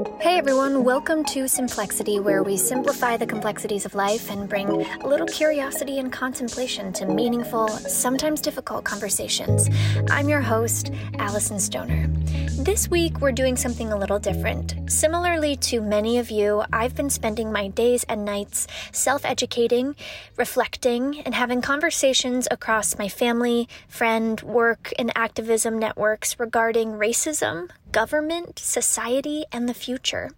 Hey everyone, welcome to Simplexity, where we simplify the complexities of life and bring a little curiosity and contemplation to meaningful, sometimes difficult conversations. I'm your host, Allison Stoner. This week, we're doing something a little different. Similarly to many of you, I've been spending my days and nights self educating, reflecting, and having conversations across my family, friend, work, and activism networks regarding racism, government, society, and the future.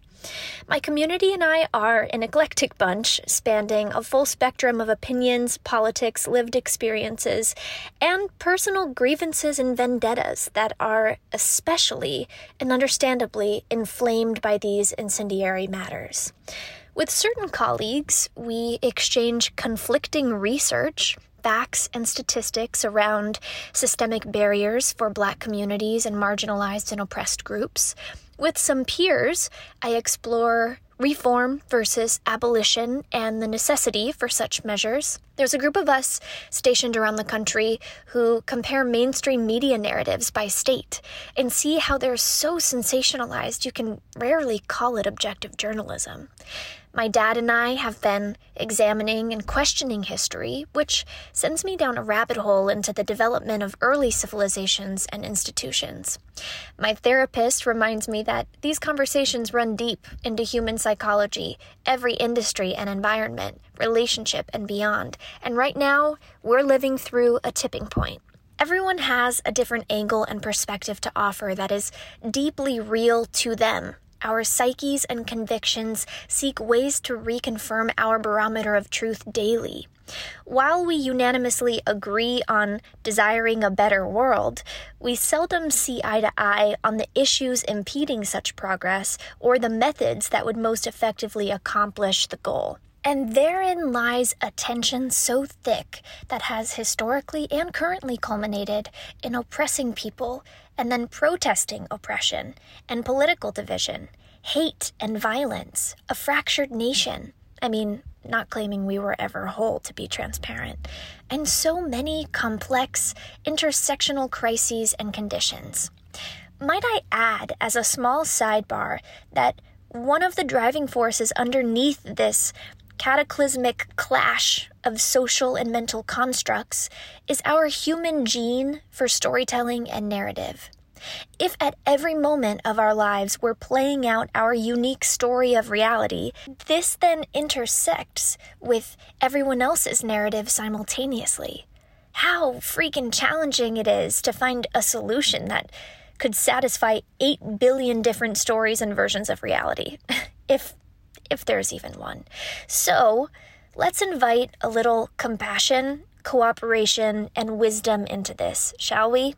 My community and I are an eclectic bunch, spanning a full spectrum of opinions, politics, lived experiences, and personal grievances and vendettas that are especially and understandably inflamed by these incendiary matters. With certain colleagues, we exchange conflicting research, facts and statistics around systemic barriers for Black communities and marginalized and oppressed groups. With some peers, I explore reform versus abolition and the necessity for such measures. There's a group of us stationed around the country who compare mainstream media narratives by state and see how they're so sensationalized you can rarely call it objective journalism. My dad and I have been examining and questioning history, which sends me down a rabbit hole into the development of early civilizations and institutions. My therapist reminds me that these conversations run deep into human psychology, every industry and environment, relationship, and beyond. And right now, we're living through a tipping point. Everyone has a different angle and perspective to offer that is deeply real to them our psyches and convictions seek ways to reconfirm our barometer of truth daily. While we unanimously agree on desiring a better world, we seldom see eye to eye on the issues impeding such progress or the methods that would most effectively accomplish the goal. And therein lies a tension so thick that has historically and currently culminated in oppressing people and then protesting oppression and political division, hate and violence, a fractured nation. I mean, not claiming we were ever whole, to be transparent, and so many complex intersectional crises and conditions. Might I add, as a small sidebar, that one of the driving forces underneath this cataclysmic clash of social and mental constructs is our human gene for storytelling and narrative. If at every moment of our lives we're playing out our unique story of reality, this then intersects with everyone else's narrative simultaneously. How freaking challenging it is to find a solution that could satisfy 8 billion different stories and versions of reality. if if there's even one. So, let's invite a little compassion, cooperation, and wisdom into this, shall we?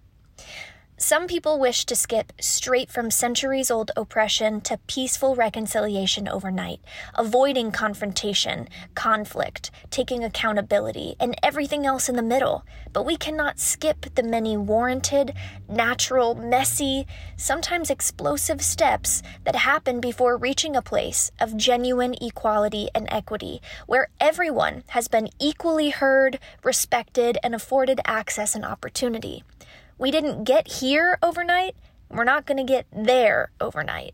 Some people wish to skip straight from centuries old oppression to peaceful reconciliation overnight, avoiding confrontation, conflict, taking accountability, and everything else in the middle. But we cannot skip the many warranted, natural, messy, sometimes explosive steps that happen before reaching a place of genuine equality and equity, where everyone has been equally heard, respected, and afforded access and opportunity. We didn't get here overnight. We're not going to get there overnight.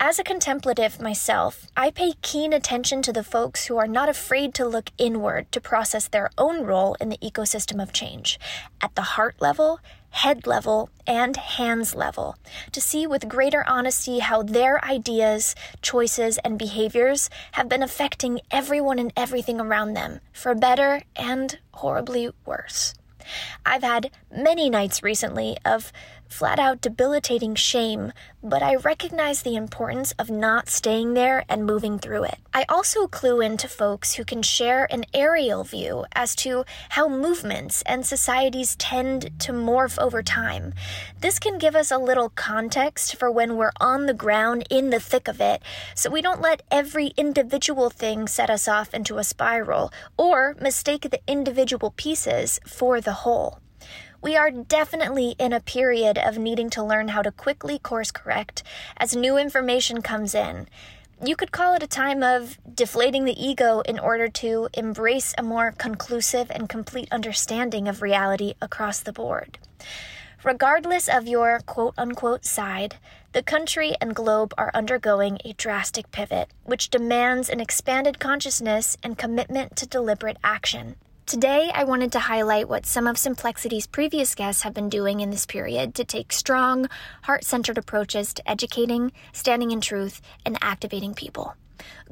As a contemplative myself, I pay keen attention to the folks who are not afraid to look inward to process their own role in the ecosystem of change, at the heart level, head level, and hands level, to see with greater honesty how their ideas, choices, and behaviors have been affecting everyone and everything around them, for better and horribly worse. I've had many nights recently of flat out debilitating shame, but I recognize the importance of not staying there and moving through it. I also clue into folks who can share an aerial view as to how movements and societies tend to morph over time. This can give us a little context for when we're on the ground in the thick of it, so we don't let every individual thing set us off into a spiral or mistake the individual pieces for the whole. We are definitely in a period of needing to learn how to quickly course correct as new information comes in. You could call it a time of deflating the ego in order to embrace a more conclusive and complete understanding of reality across the board. Regardless of your quote unquote side, The country and globe are undergoing a drastic pivot, which demands an expanded consciousness and commitment to deliberate action. Today, I wanted to highlight what some of Simplexity's previous guests have been doing in this period to take strong, heart centered approaches to educating, standing in truth, and activating people.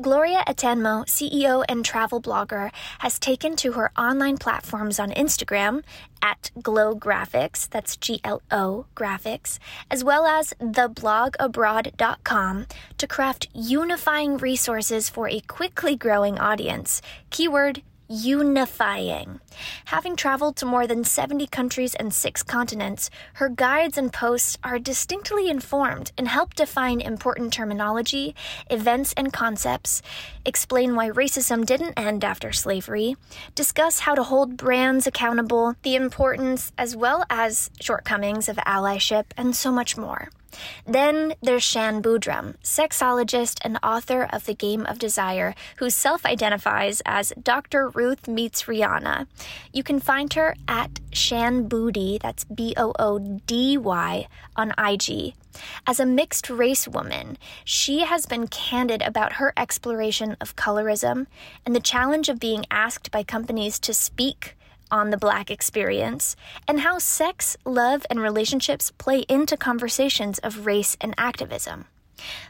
Gloria Atanmo, CEO and travel blogger, has taken to her online platforms on Instagram at Glo Graphics, that's G L O Graphics, as well as theblogabroad.com to craft unifying resources for a quickly growing audience. Keyword unifying. Having traveled to more than 70 countries and six continents, her guides and posts are distinctly informed and help define important terminology, events, and concepts, explain why racism didn't end after slavery, discuss how to hold brands accountable, the importance as well as shortcomings of allyship, and so much more. Then there's Shan Boodram, sexologist and author of The Game of Desire, who self identifies as Dr. Ruth Meets Rihanna. You can find her at Shan Boody, that's B O O D Y, on IG. As a mixed race woman, she has been candid about her exploration of colorism and the challenge of being asked by companies to speak on the Black experience, and how sex, love, and relationships play into conversations of race and activism.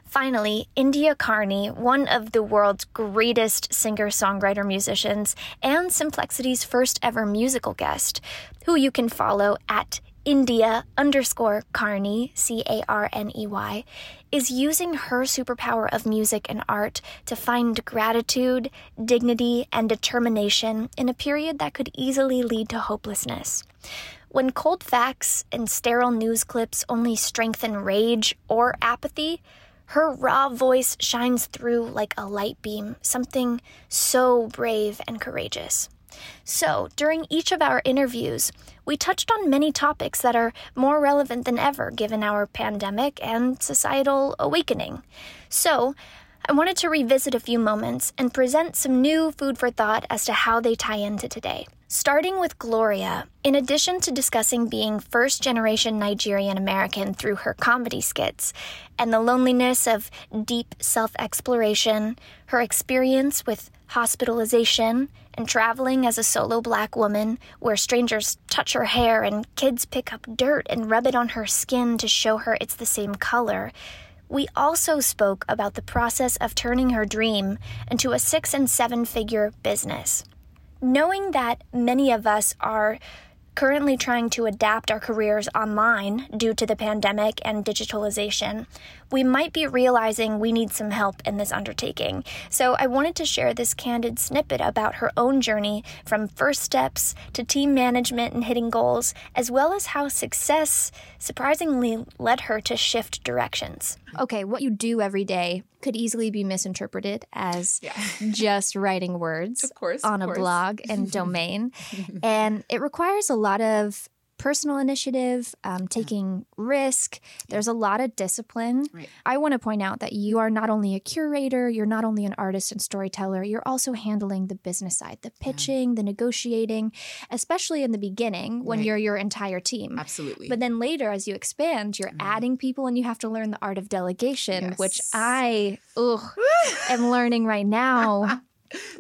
Finally, India Carney, one of the world's greatest singer songwriter musicians and Simplexity's first ever musical guest, who you can follow at India underscore Carney, C A R N E Y, is using her superpower of music and art to find gratitude, dignity, and determination in a period that could easily lead to hopelessness. When cold facts and sterile news clips only strengthen rage or apathy, her raw voice shines through like a light beam, something so brave and courageous. So, during each of our interviews, we touched on many topics that are more relevant than ever given our pandemic and societal awakening. So, I wanted to revisit a few moments and present some new food for thought as to how they tie into today. Starting with Gloria, in addition to discussing being first generation Nigerian American through her comedy skits and the loneliness of deep self exploration, her experience with hospitalization, and traveling as a solo black woman where strangers touch her hair and kids pick up dirt and rub it on her skin to show her it's the same color. We also spoke about the process of turning her dream into a six and seven figure business knowing that many of us are currently trying to adapt our careers online due to the pandemic and digitalization, we might be realizing we need some help in this undertaking. So I wanted to share this candid snippet about her own journey from first steps to team management and hitting goals, as well as how success surprisingly led her to shift directions. Okay, what you do every day could easily be misinterpreted as yeah. just writing words course, on a course. blog and domain. and it requires a lot of personal initiative, um, taking risk. There's a lot of discipline. Right. I want to point out that you are not only a curator, you're not only an artist and storyteller, you're also handling the business side, the pitching, yeah. the negotiating, especially in the beginning when right. you're your entire team. Absolutely. But then later, as you expand, you're mm-hmm. adding people and you have to learn the art of delegation, yes. which I ugh, am learning right now.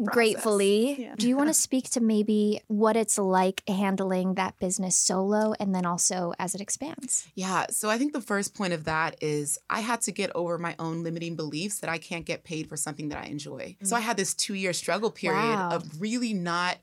gratefully. Yeah. Do you want to speak to maybe what it's like handling that business solo and then also as it expands? Yeah. So I think the first point of that is I had to get over my own limiting beliefs that I can't get paid for something that I enjoy. Mm-hmm. So I mm. had this two year struggle period wow. of really not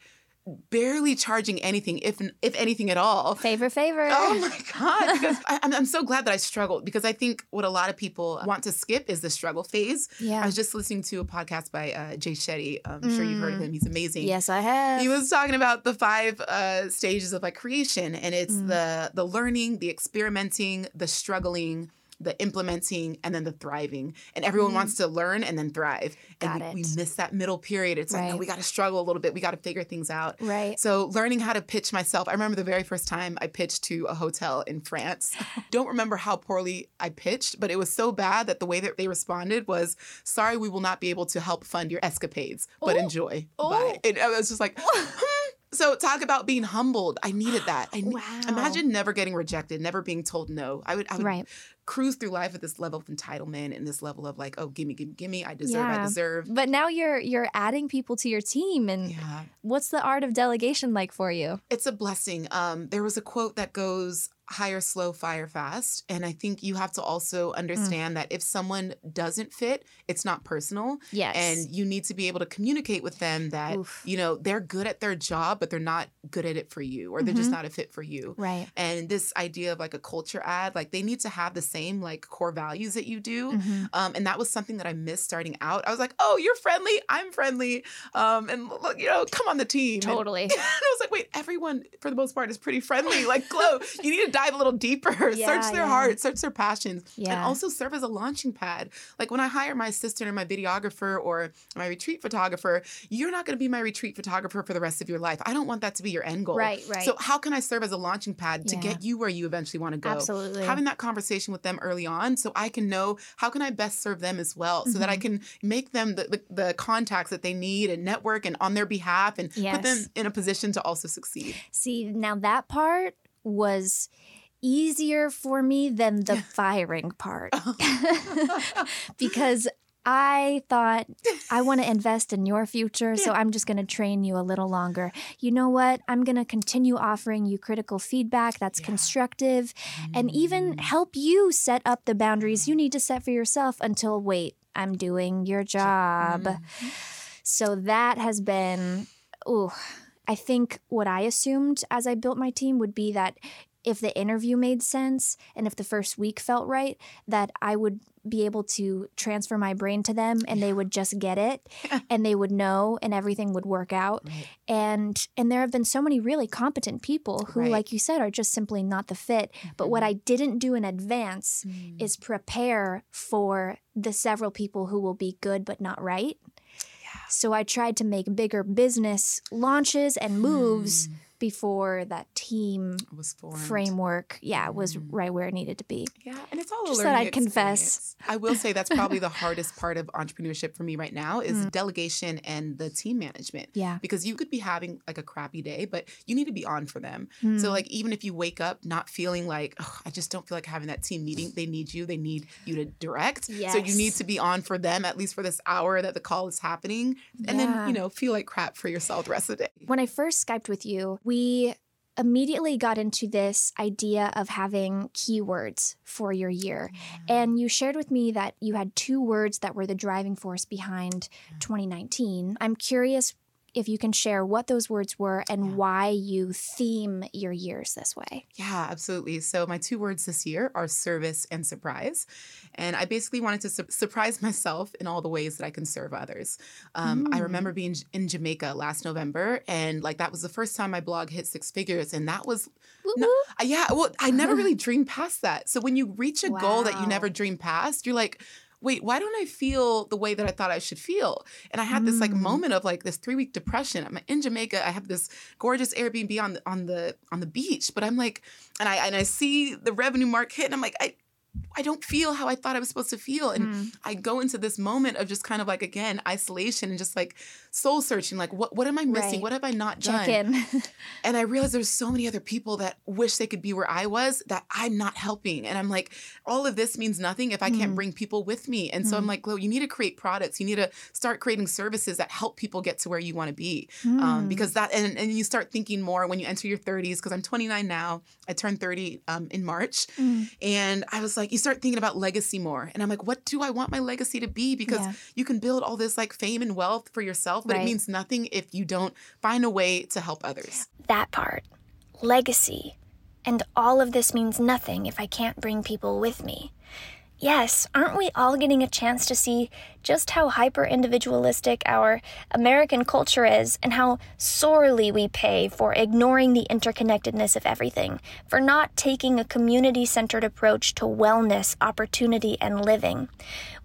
barely charging anything, if if anything at all. Favor, favor. Oh my god! Because I, am I'm so glad that I struggled because I think what a lot of people want to skip is the struggle phase. Yeah. I was just listening to a podcast by uh, Jay Shetty. I'm mm. sure you've heard of him. He's amazing. Yes, I have. He was talking about the five uh, stages of like creation, and it's mm. the the learning, the experimenting, the struggling the implementing and then the thriving. And everyone mm. wants to learn and then thrive. And we, we, miss that middle period. It's right. like, no, we got to struggle a little bit. We got to figure things out. Right. So learning how to pitch myself. I remember the very first time I pitched to a hotel in France. Don't remember how poorly I pitched, but it was so bad that the way that they responded was, sorry, we will not be able to help fund your escapades, but oh. enjoy. Oh. Bye. And I was just like, So talk about being humbled. I needed that. I wow. imagine never getting rejected, never being told no. I would I would right. cruise through life with this level of entitlement and this level of like, oh, gimme, gimme, gimme. I deserve, yeah. I deserve. But now you're you're adding people to your team, and yeah. what's the art of delegation like for you? It's a blessing. Um, there was a quote that goes, hire slow, fire fast. And I think you have to also mm. understand mm. that if someone doesn't fit, it's not personal. Yes. And you need to be able to communicate with them that, Oof. you know, they're good at their job, but they're not good at it for you or they're mm-hmm. just not a fit for you. Right. And this idea of like a culture add, like they need to have the same like core values that you do. Mm-hmm. Um, and that was something that I missed starting out. I was like, oh, you're friendly. I'm friendly. Um, and, look, you know, come on the team. Totally. And, and I was like, wait, everyone for the most part is pretty friendly. Like, Glo, you need to dive a little deeper, yeah, search their yeah. heart, search their passions, yeah. and also serve as a launching pad. Like when I hire my assistant or my videographer or my retreat photographer, you're not going to be my retreat photographer for the rest of your life. I don't want that to be your end goal. Right, right. So how can I serve as a launching pad to get you where you eventually want to go? Absolutely. Having that conversation with them early on so I can know how can I best serve them as well so mm-hmm. that I mm-hmm. can make them the, the, the, contacts that they need and network and on their behalf and yes. put them in a position to also succeed. See, now that part was easier for me than the firing part because I thought I want to invest in your future, so I'm just going to train you a little longer. You know what? I'm going to continue offering you critical feedback that's yeah. constructive mm. and even mm. help you set up the boundaries you need to set for yourself until wait, I'm doing your job. Mm. So that has been ooh, I think what I assumed as I built my team would be that if the interview made sense and if the first week felt right, that I would be able to transfer my brain to them and they would just get it and they would know and everything would work out. Right. And and there have been so many really competent people who right. like you said are just simply not the fit. Mm-hmm. But what mm-hmm. I didn't do in advance mm. is prepare for the several people who will be good but not right. So I tried to make bigger business launches and moves. Mm before that team framework, yeah, was mm. right where it needed to be. Yeah, and it's all just that I'd confess. I will say that's probably the hardest part of entrepreneurship for me right now is mm. delegation and the team management. Yeah, because you could be having like a crappy day, but you need to be on for them. Mm. So like even if you wake up not feeling like oh, I just don't feel like having that team meeting, they need you. They need you to direct. Yes. So you need to be on for them at least for this hour that the call is happening, and yeah. then you know feel like crap for yourself the rest of the day. When I first skyped with you we immediately got into this idea of having keywords for your year. Mm. And you shared with me that you had two words that were the driving force behind 2019. I'm curious if you can share what those words were and yeah. why you theme your years this way. Yeah, absolutely. So, my two words this year are service and surprise. And I basically wanted to su- surprise myself in all the ways that I can serve others. Um, mm. I remember being in Jamaica last November, and like that was the first time my blog hit six figures. And that was, no, yeah, well, I never really dreamed past that. So, when you reach a wow. goal that you never dreamed past, you're like, wait, why don't I feel the way that I thought I should feel? And I had this like mm. moment of like this three week depression. I'm in Jamaica. I have this gorgeous Airbnb on the on the on the beach, but I'm like, and I and I see the revenue mark hit, and I'm like, I I don't feel how I thought I was supposed to feel. And mm. I go into this moment of just kind of like, again, isolation and just like soul searching. Like, what, what am I missing? Right. What have I not Check done? And I realized there's so many other people that wish they could be where I was that I'm not helping. And I'm like, all of this means nothing if I mm. can't bring people with me. And mm. so I'm mm. like, Glo, you need to create products. You need to start creating services that help people get to where you want to be. Um, mm. because that, and, and you start thinking more when you enter your 30s, because I'm 29 now. I turned 30 um, in March. And I was like, you start thinking about legacy more. And I'm like, what do I want my legacy to be? Because yeah. you can build all this like fame and wealth for yourself, but right. it means nothing if you don't find a way to help others. That part, legacy. And all of this means nothing if I can't bring people with me. Yes, aren't we all getting a chance to see just how hyper individualistic our American culture is and how sorely we pay for ignoring the interconnectedness of everything, for not taking a community centered approach to wellness, opportunity, and living?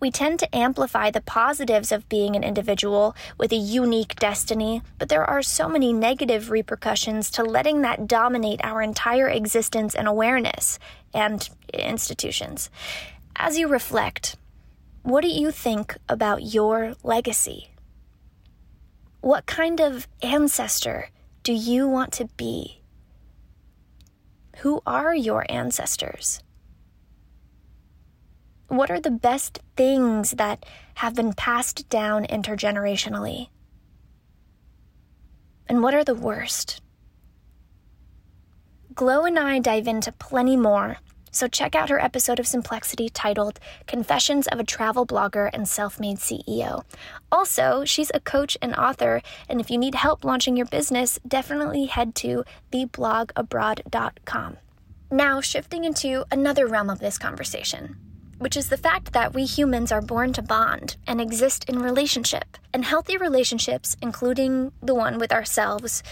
We tend to amplify the positives of being an individual with a unique destiny, but there are so many negative repercussions to letting that dominate our entire existence and awareness and institutions. As you reflect, what do you think about your legacy? What kind of ancestor do you want to be? Who are your ancestors? What are the best things that have been passed down intergenerationally? And what are the worst? Glo and I dive into plenty more, so check out her episode of Simplexity titled Confessions of a Travel Blogger and Self Made CEO. Also, she's a coach and author, and if you need help launching your business, definitely head to theblogabroad.com. Now, shifting into another realm of this conversation which is the fact that we humans are born to bond and exist in relationship. And healthy relationships, including the one with ourselves,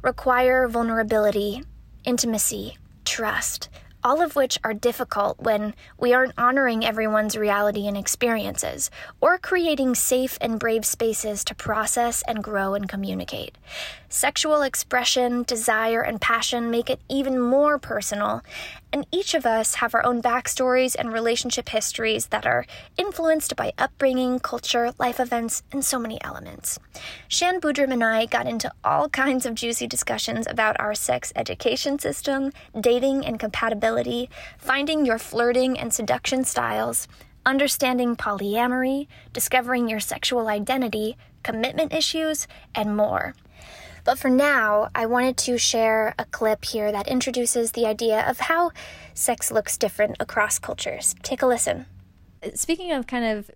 require vulnerability, intimacy, trust, all of which are difficult when we aren't honoring everyone's reality and experiences, or creating safe and brave spaces to process and grow and communicate. Sexual expression, desire, and passion make it even more personal, and each of us have our own backstories and relationship histories that are influenced by upbringing, culture, life events, and so many elements. Shan Boodram and I got into all kinds of juicy discussions about our sex education system, dating and compatibility, finding your flirting and seduction styles, understanding polyamory, discovering your sexual identity, commitment issues, and more. But for now, I wanted to share a clip here that introduces the idea of how sex looks different across cultures. Take a listen. Speaking of kind of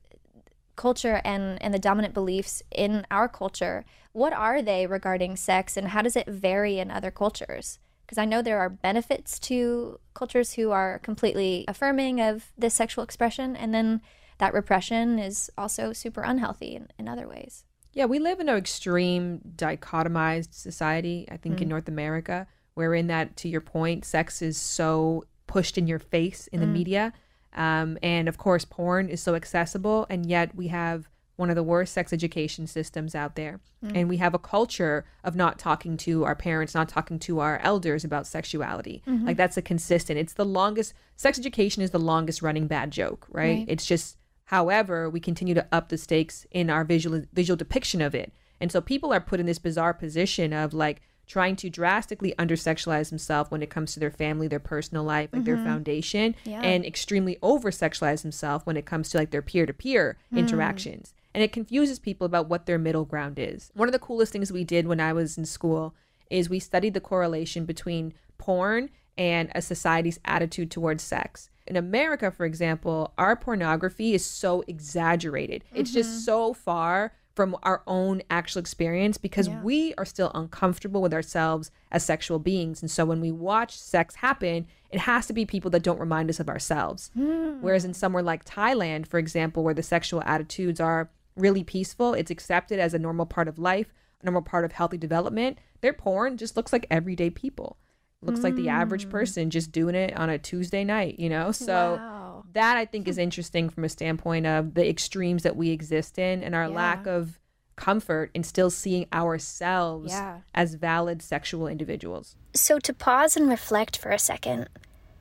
culture and, and the dominant beliefs in our culture, what are they regarding sex and how does it vary in other cultures? Because I know there are benefits to cultures who are completely affirming of this sexual expression, and then that repression is also super unhealthy in, in other ways. Yeah, we live in an extreme dichotomized society, I think, mm. in North America, wherein that, to your point, sex is so pushed in your face in mm. the media. Um, and of course, porn is so accessible, and yet we have one of the worst sex education systems out there. Mm. And we have a culture of not talking to our parents, not talking to our elders about sexuality. Mm-hmm. Like that's a consistent. It's the longest sex education is the longest running bad joke, right? right. It's just However, we continue to up the stakes in our visual visual depiction of it. And so people are put in this bizarre position of like trying to drastically undersexualize themselves when it comes to their family, their personal life, like mm-hmm. their foundation, yeah. and extremely over sexualize themselves when it comes to like their peer to peer interactions. And it confuses people about what their middle ground is. One of the coolest things we did when I was in school is we studied the correlation between porn and a society's attitude towards sex. In America, for example, our pornography is so exaggerated. Mm-hmm. It's just mm-hmm. so far from our own actual experience because yeah. we are still uncomfortable with ourselves as sexual beings. And so when we watch sex happen, it has to be people that don't remind us of ourselves. Mm. Whereas in somewhere like Thailand, for example, where the sexual attitudes are really peaceful, it's accepted as a normal part of life, a normal part of healthy development, their porn just looks like everyday people looks mm. like the average mm. person just doing it on a Tuesday night, you know? So wow. that I think is interesting from a standpoint of the extremes that we exist in and our yeah. lack of comfort in still seeing ourselves yeah. as valid sexual individuals. So to pause and reflect for a second,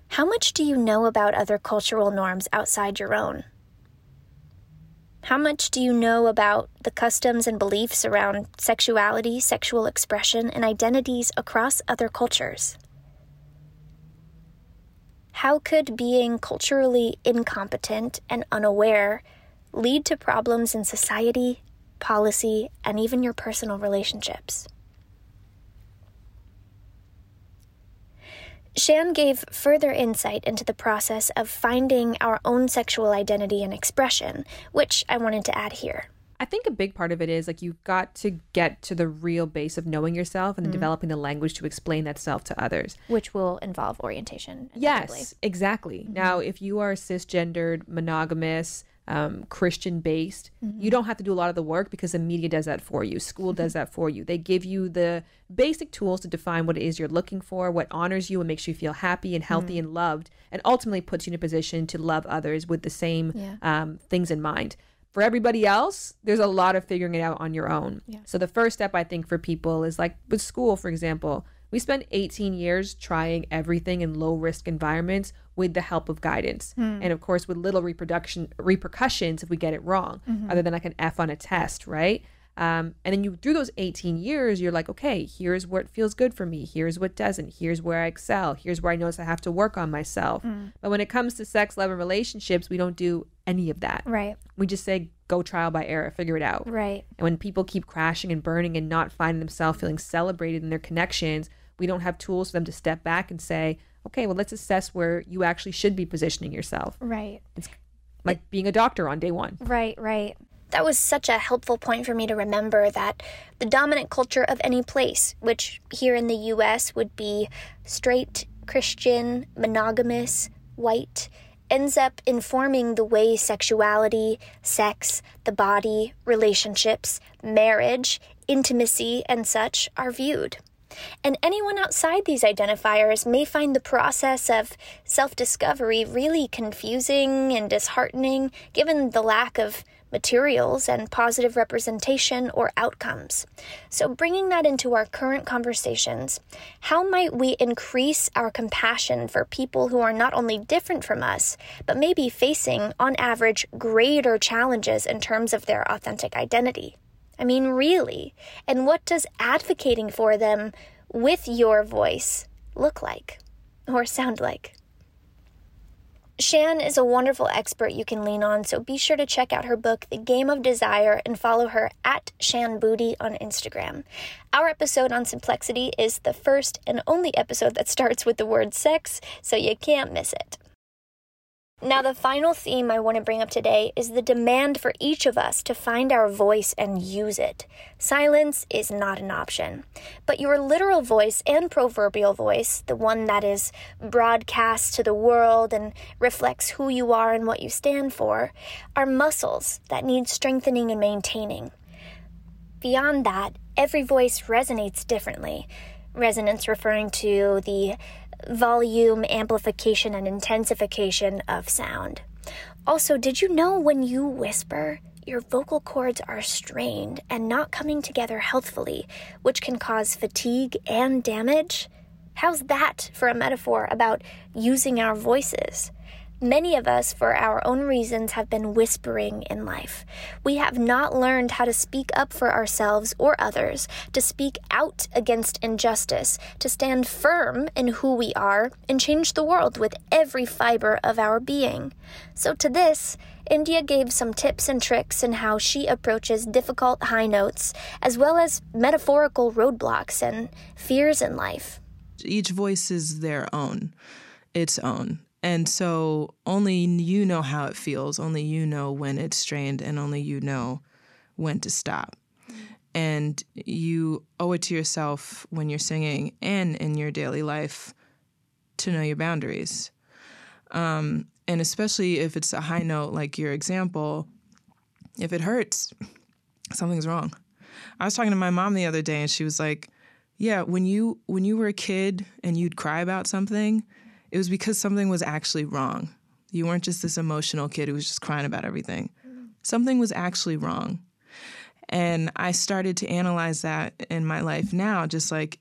how much do you know about other cultural norms outside your own? How much do you know about the customs and beliefs around sexuality, sexual expression, and identities across other cultures? How could being culturally incompetent and unaware lead to problems in society, policy, and even your personal relationships? Shan gave further insight into the process of finding our own sexual identity and expression, which I wanted to add here. I think a big part of it is like you've got to get to the real base of knowing yourself and mm-hmm. developing the language to explain that self to others. Which will involve orientation. Yes, exactly. Mm-hmm. Now, if you are cisgendered, monogamous, um, Christian based, mm-hmm. you don't have to do a lot of the work because the media does that for you. School does mm-hmm. that for you. They give you the basic tools to define what it is you're looking for, what honors you and makes you feel happy and healthy mm-hmm. and loved, and ultimately puts you in a position to love others with the same yeah. um, things in mind. For everybody else, there's a lot of figuring it out on your own. Yeah. So the first step I think for people is like with school, for example, we spend 18 years trying everything in low risk environments with the help of guidance. Hmm. And of course with little reproduction repercussions if we get it wrong, mm-hmm. other than like an F on a test, right? Um, and then you through those 18 years, you're like, okay, here's what feels good for me. Here's what doesn't. Here's where I excel. Here's where I notice I have to work on myself. Mm. But when it comes to sex, love, and relationships, we don't do any of that. Right. We just say go trial by error, figure it out. Right. And when people keep crashing and burning and not finding themselves feeling celebrated in their connections, we don't have tools for them to step back and say, okay, well, let's assess where you actually should be positioning yourself. Right. It's like being a doctor on day one. Right, right. That was such a helpful point for me to remember that the dominant culture of any place, which here in the US would be straight, Christian, monogamous, white, ends up informing the way sexuality, sex, the body, relationships, marriage, intimacy, and such are viewed. And anyone outside these identifiers may find the process of self discovery really confusing and disheartening given the lack of materials and positive representation or outcomes. So, bringing that into our current conversations, how might we increase our compassion for people who are not only different from us, but maybe facing, on average, greater challenges in terms of their authentic identity? I mean, really? And what does advocating for them with your voice look like or sound like? Shan is a wonderful expert you can lean on, so be sure to check out her book, The Game of Desire, and follow her at Shan Boody on Instagram. Our episode on Simplexity is the first and only episode that starts with the word sex, so you can't miss it. Now, the final theme I want to bring up today is the demand for each of us to find our voice and use it. Silence is not an option. But your literal voice and proverbial voice, the one that is broadcast to the world and reflects who you are and what you stand for, are muscles that need strengthening and maintaining. Beyond that, every voice resonates differently. Resonance referring to the volume, amplification, and intensification of sound. Also, did you know when you whisper, your vocal cords are strained and not coming together healthfully, which can cause fatigue and damage? How's that for a metaphor about using our voices? Many of us, for our own reasons, have been whispering in life. We have not learned how to speak up for ourselves or others, to speak out against injustice, to stand firm in who we are, and change the world with every fiber of our being. So, to this, India gave some tips and tricks in how she approaches difficult high notes, as well as metaphorical roadblocks and fears in life. Each voice is their own, its own. And so only you know how it feels, only you know when it's strained, and only you know when to stop. And you owe it to yourself when you're singing and in your daily life to know your boundaries. Um, and especially if it's a high note, like your example, if it hurts, something's wrong. I was talking to my mom the other day, and she was like, "Yeah, when you when you were a kid and you'd cry about something, it was because something was actually wrong. You weren't just this emotional kid who was just crying about everything. Something was actually wrong. And I started to analyze that in my life now, just like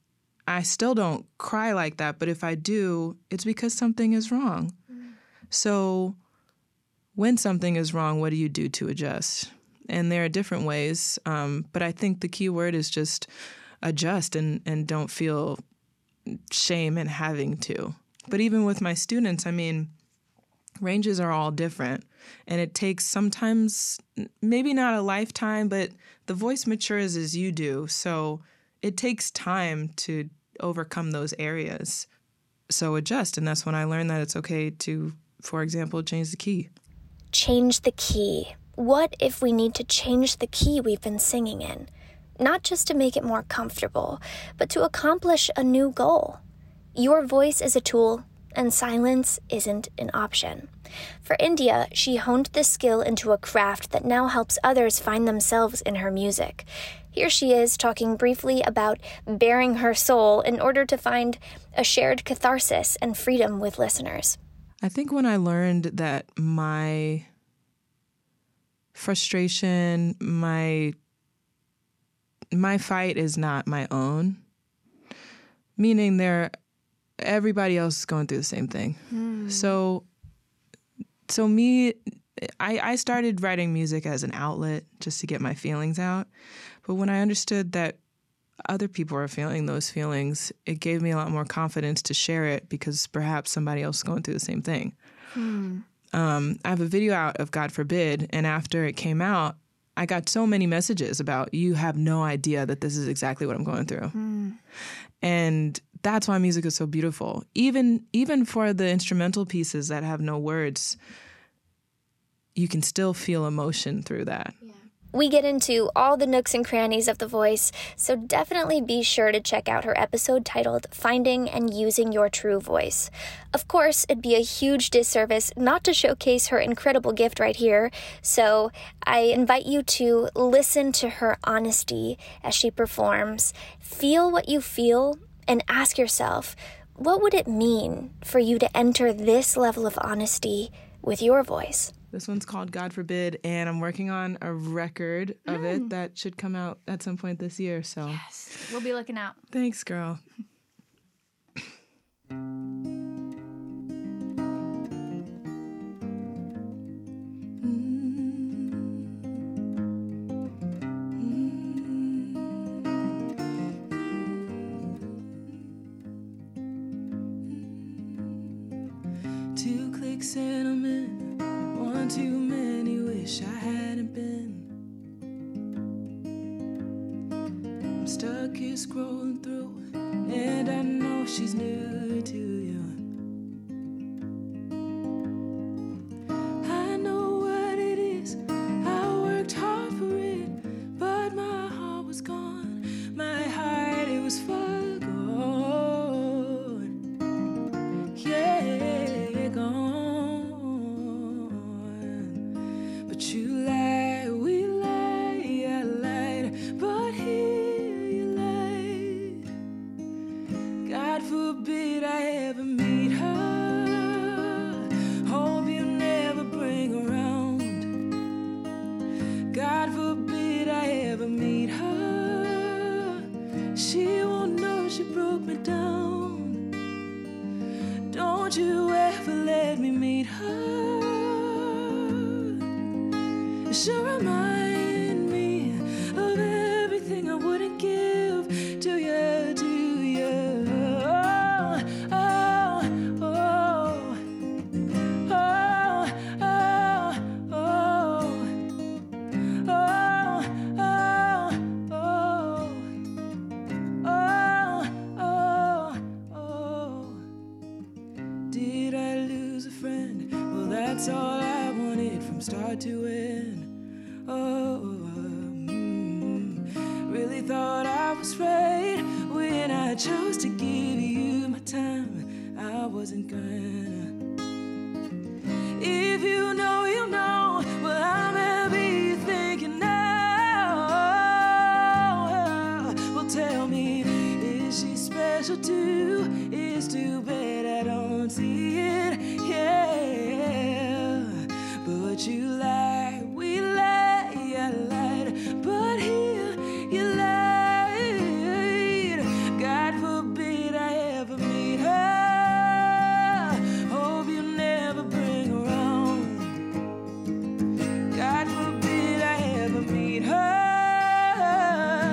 I still don't cry like that, but if I do, it's because something is wrong. So when something is wrong, what do you do to adjust? And there are different ways, um, but I think the key word is just adjust and, and don't feel shame in having to. But even with my students, I mean, ranges are all different. And it takes sometimes, maybe not a lifetime, but the voice matures as you do. So it takes time to overcome those areas. So adjust. And that's when I learned that it's okay to, for example, change the key. Change the key. What if we need to change the key we've been singing in? Not just to make it more comfortable, but to accomplish a new goal. Your voice is a tool, and silence isn't an option. For India, she honed this skill into a craft that now helps others find themselves in her music. Here she is talking briefly about baring her soul in order to find a shared catharsis and freedom with listeners. I think when I learned that my frustration, my my fight is not my own, meaning there everybody else is going through the same thing. Mm. So so me I, I started writing music as an outlet just to get my feelings out. But when I understood that other people are feeling those feelings, it gave me a lot more confidence to share it because perhaps somebody else is going through the same thing. Hmm. Um, I have a video out of God Forbid, and after it came out, I got so many messages about you have no idea that this is exactly what I'm going through. Hmm. And that's why music is so beautiful. Even even for the instrumental pieces that have no words, you can still feel emotion through that. Yeah. We get into all the nooks and crannies of the voice, so definitely be sure to check out her episode titled Finding and Using Your True Voice. Of course, it'd be a huge disservice not to showcase her incredible gift right here, so I invite you to listen to her honesty as she performs, feel what you feel, and ask yourself, what would it mean for you to enter this level of honesty with your voice? This one's called God Forbid, and I'm working on a record of mm. it that should come out at some point this year. So, yes, we'll be looking out. Thanks, girl. Two clicks and one too many, wish I hadn't been. I'm stuck here scrolling through, and I know she's new to it.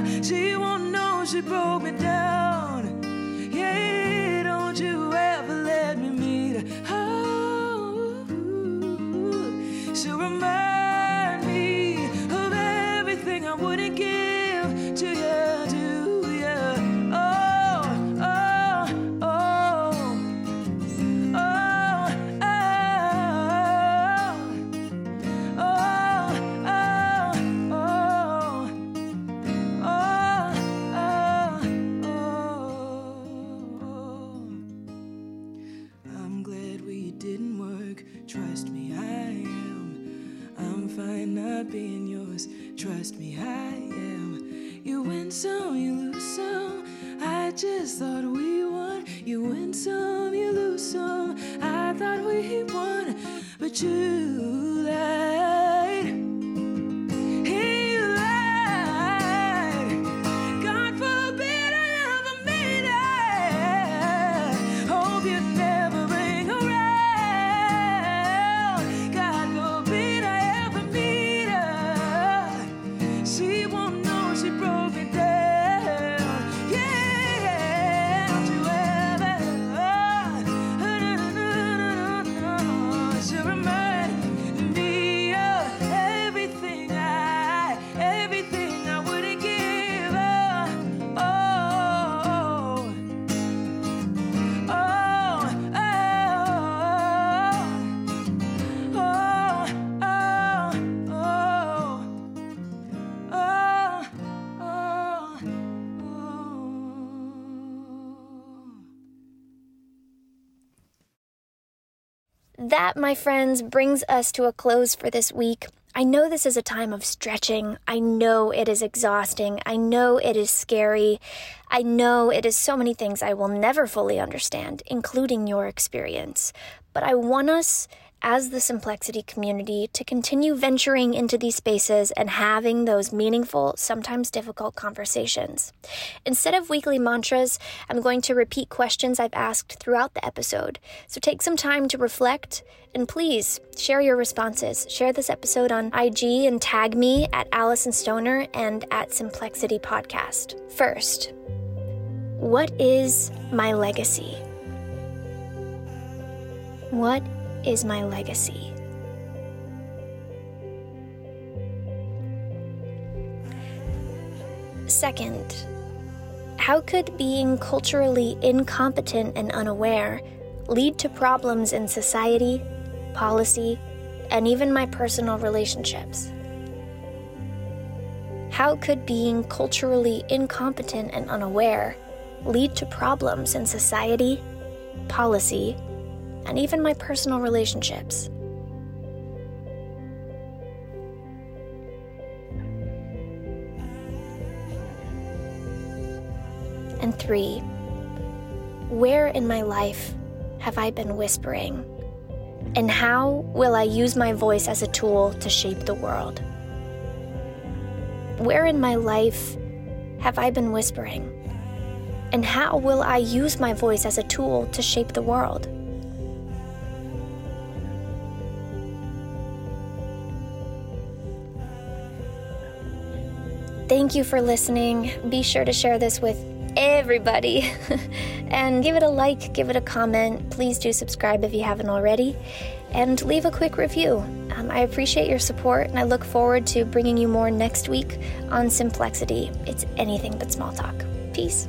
Never she broke me forbid that, my friends, brings us to a close for this week. I know this is a time of stretching. I know it is exhausting. I know it is scary. I know it is so many things I will never fully understand, including your experience. But I want us as the Simplexity community to continue venturing into these spaces and having those meaningful, sometimes difficult conversations. Instead of weekly mantras, I'm going to repeat questions I've asked throughout the episode. So take some time to reflect and please share your responses. Share this episode on IG and tag me at Alyson Stoner and at Simplexity Podcast. First, what is my legacy? What is my legacy. Second, how could being culturally incompetent and unaware lead to problems in society, policy, and even my personal relationships? How could being culturally incompetent and unaware lead to problems in society, policy, and even my personal relationships. And three, where in my life have I been whispering? And how will I use my voice as a tool to shape the world? Where in my life have I been whispering? And how will I use my voice as a tool to shape the world? Thank you for listening. Be sure to share this with everybody and give it a like, give it a comment. Please do subscribe if you haven't already and leave a quick review. Um, I appreciate your support and I look forward to bringing you more next week on Simplexity. It's anything but small talk. Peace.